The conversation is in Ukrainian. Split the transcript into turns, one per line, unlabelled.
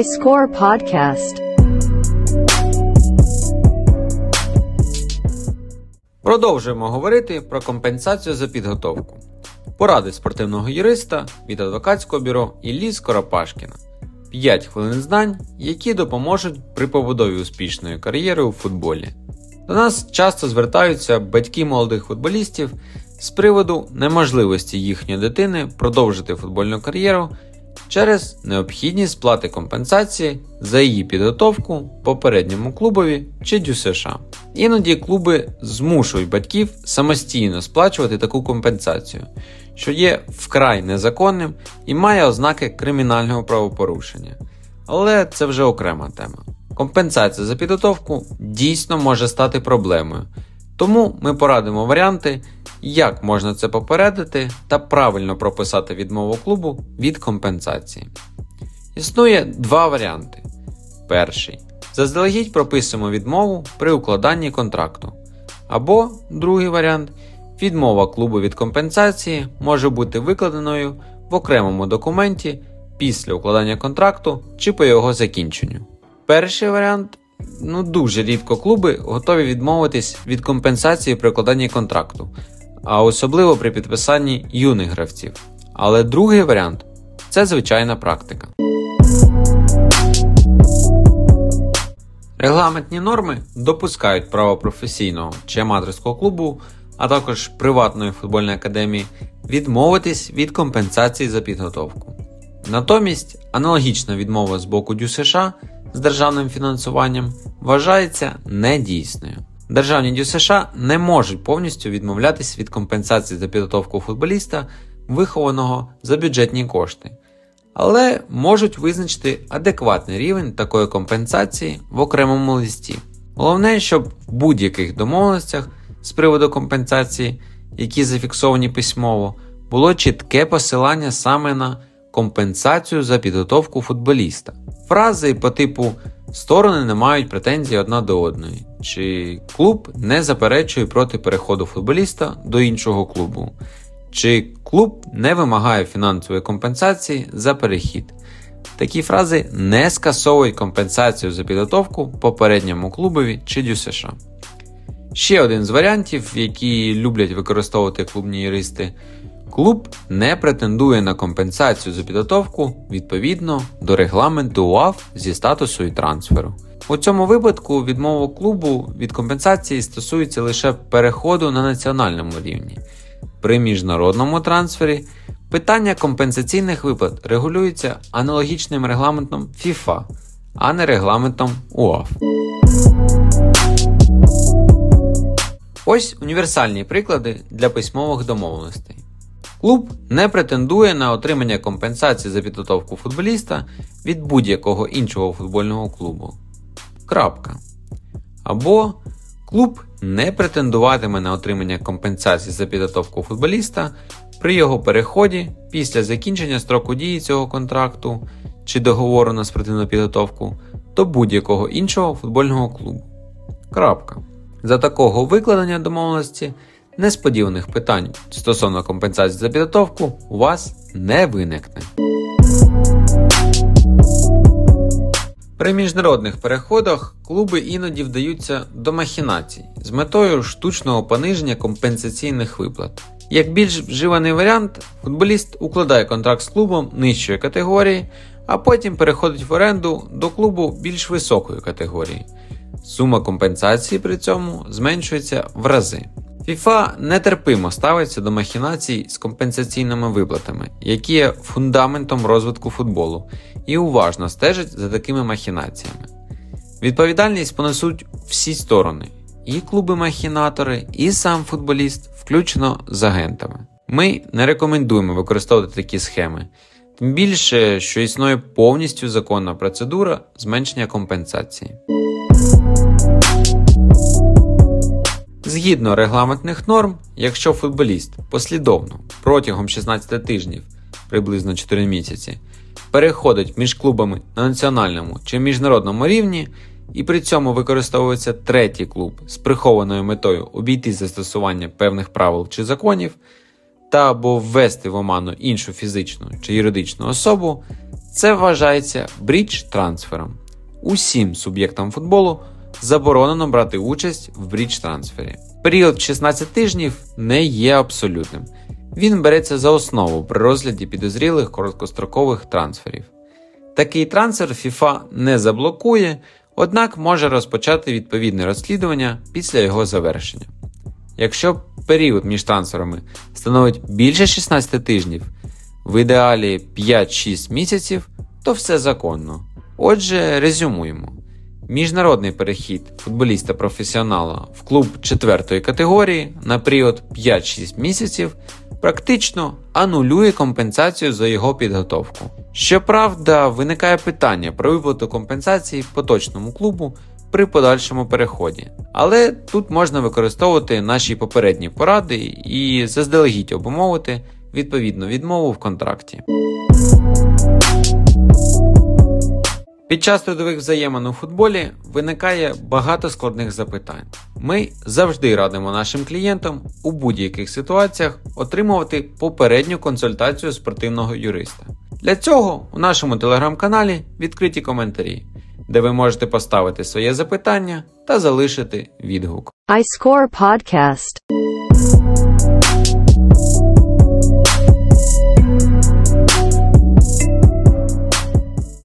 iScore Podcast.
Продовжуємо говорити про компенсацію за підготовку. Поради спортивного юриста від адвокатського бюро Іллі Скоропашкіна. 5 хвилин знань, які допоможуть при побудові успішної кар'єри у футболі. До нас часто звертаються батьки молодих футболістів з приводу неможливості їхньої дитини продовжити футбольну кар'єру через необхідність сплати компенсації за її підготовку попередньому клубові чи ДЮСШ. Іноді клуби змушують батьків самостійно сплачувати таку компенсацію, що є вкрай незаконним і має ознаки кримінального правопорушення. Але це вже окрема тема. Компенсація за підготовку дійсно може стати проблемою, тому ми порадимо варіанти, як можна це попередити та правильно прописати відмову клубу від компенсації. Існує два варіанти. Перший. Заздалегідь прописуємо відмову при укладанні контракту. Або другий варіант. Відмова клубу від компенсації може бути викладеною в окремому документі після укладання контракту чи по його закінченню. Перший варіант ну дуже рідко клуби готові відмовитись від компенсації при укладанні контракту, а особливо при підписанні юних гравців. Але другий варіант це звичайна практика. Регламентні норми допускають право професійного чи аматорського клубу, а також приватної футбольної академії відмовитись від компенсації за підготовку. Натомість аналогічна відмова з боку ДЮСШ з державним фінансуванням вважається недійсною. Державні ДЮСШ не можуть повністю відмовлятись від компенсації за підготовку футболіста, вихованого за бюджетні кошти, але можуть визначити адекватний рівень такої компенсації в окремому листі. Головне, щоб в будь-яких домовленостях з приводу компенсації, які зафіксовані письмово, було чітке посилання саме на компенсацію за підготовку футболіста. Фрази по типу сторони не мають претензій одна до одної, чи клуб не заперечує проти переходу футболіста до іншого клубу, чи клуб не вимагає фінансової компенсації за перехід. Такі фрази не скасовують компенсацію за підготовку попередньому клубові чи ДЮСШ. Ще один з варіантів, які люблять використовувати клубні юристи, клуб не претендує на компенсацію за підготовку відповідно до регламенту УАФ зі статусу і трансферу. У цьому випадку відмова клубу від компенсації стосується лише переходу на національному рівні. При міжнародному трансфері питання компенсаційних виплат регулюється аналогічним регламентом FIFA, а не регламентом УАФ. Ось універсальні приклади для письмових домовленостей. Клуб не претендує на отримання компенсації за підготовку футболіста від будь-якого іншого футбольного клубу. Крапка. Або клуб не претендуватиме на отримання компенсації за підготовку футболіста при його переході після закінчення строку дії цього контракту чи договору на спортивну підготовку до будь-якого іншого футбольного клубу. Крапка. За такого викладення домовленості несподіваних питань стосовно компенсації за підготовку у вас не виникне. При міжнародних переходах клуби іноді вдаються до махінацій з метою штучного пониження компенсаційних виплат. Як більш вживаний варіант, футболіст укладає контракт з клубом нижчої категорії, а потім переходить в оренду до клубу більш високої категорії. Сума компенсації при цьому зменшується в рази. FIFA нетерпимо ставиться до махінацій з компенсаційними виплатами, які є фундаментом розвитку футболу, і уважно стежить за такими махінаціями. Відповідальність понесуть всі сторони: і клуби-махінатори, і сам футболіст, включно з агентами. Ми не рекомендуємо використовувати такі схеми, тим більше, що існує повністю законна процедура зменшення компенсації. Згідно регламентних норм, якщо футболіст послідовно протягом 16 тижнів, приблизно 4 місяці, переходить між клубами на національному чи міжнародному рівні, і при цьому використовується третій клуб з прихованою метою обійти застосування певних правил чи законів, та або ввести в оману іншу фізичну чи юридичну особу, це вважається брідж трансфером. Усім суб'єктам футболу заборонено брати участь в брідж трансфері. Період 16 тижнів не є абсолютним. Він береться за основу при розгляді підозрілих короткострокових трансферів. Такий трансфер FIFA не заблокує, однак може розпочати відповідне розслідування після його завершення. Якщо період між трансферами становить більше 16 тижнів, в ідеалі 5-6 місяців, то все законно. Отже, резюмуємо. Міжнародний перехід футболіста-професіонала в клуб 4 категорії на період 5-6 місяців практично анулює компенсацію за його підготовку. Щоправда, виникає питання про виплату компенсації поточному клубу при подальшому переході. Але тут можна використовувати наші попередні поради і заздалегідь обумовити відповідну відмову в контракті. Під час трудових взаємин у футболі виникає багато складних запитань. Ми завжди радимо нашим клієнтам у будь-яких ситуаціях отримувати попередню консультацію спортивного юриста. Для цього у нашому телеграм-каналі відкриті коментарі, де ви можете поставити своє запитання та залишити відгук.
iScore Podcast.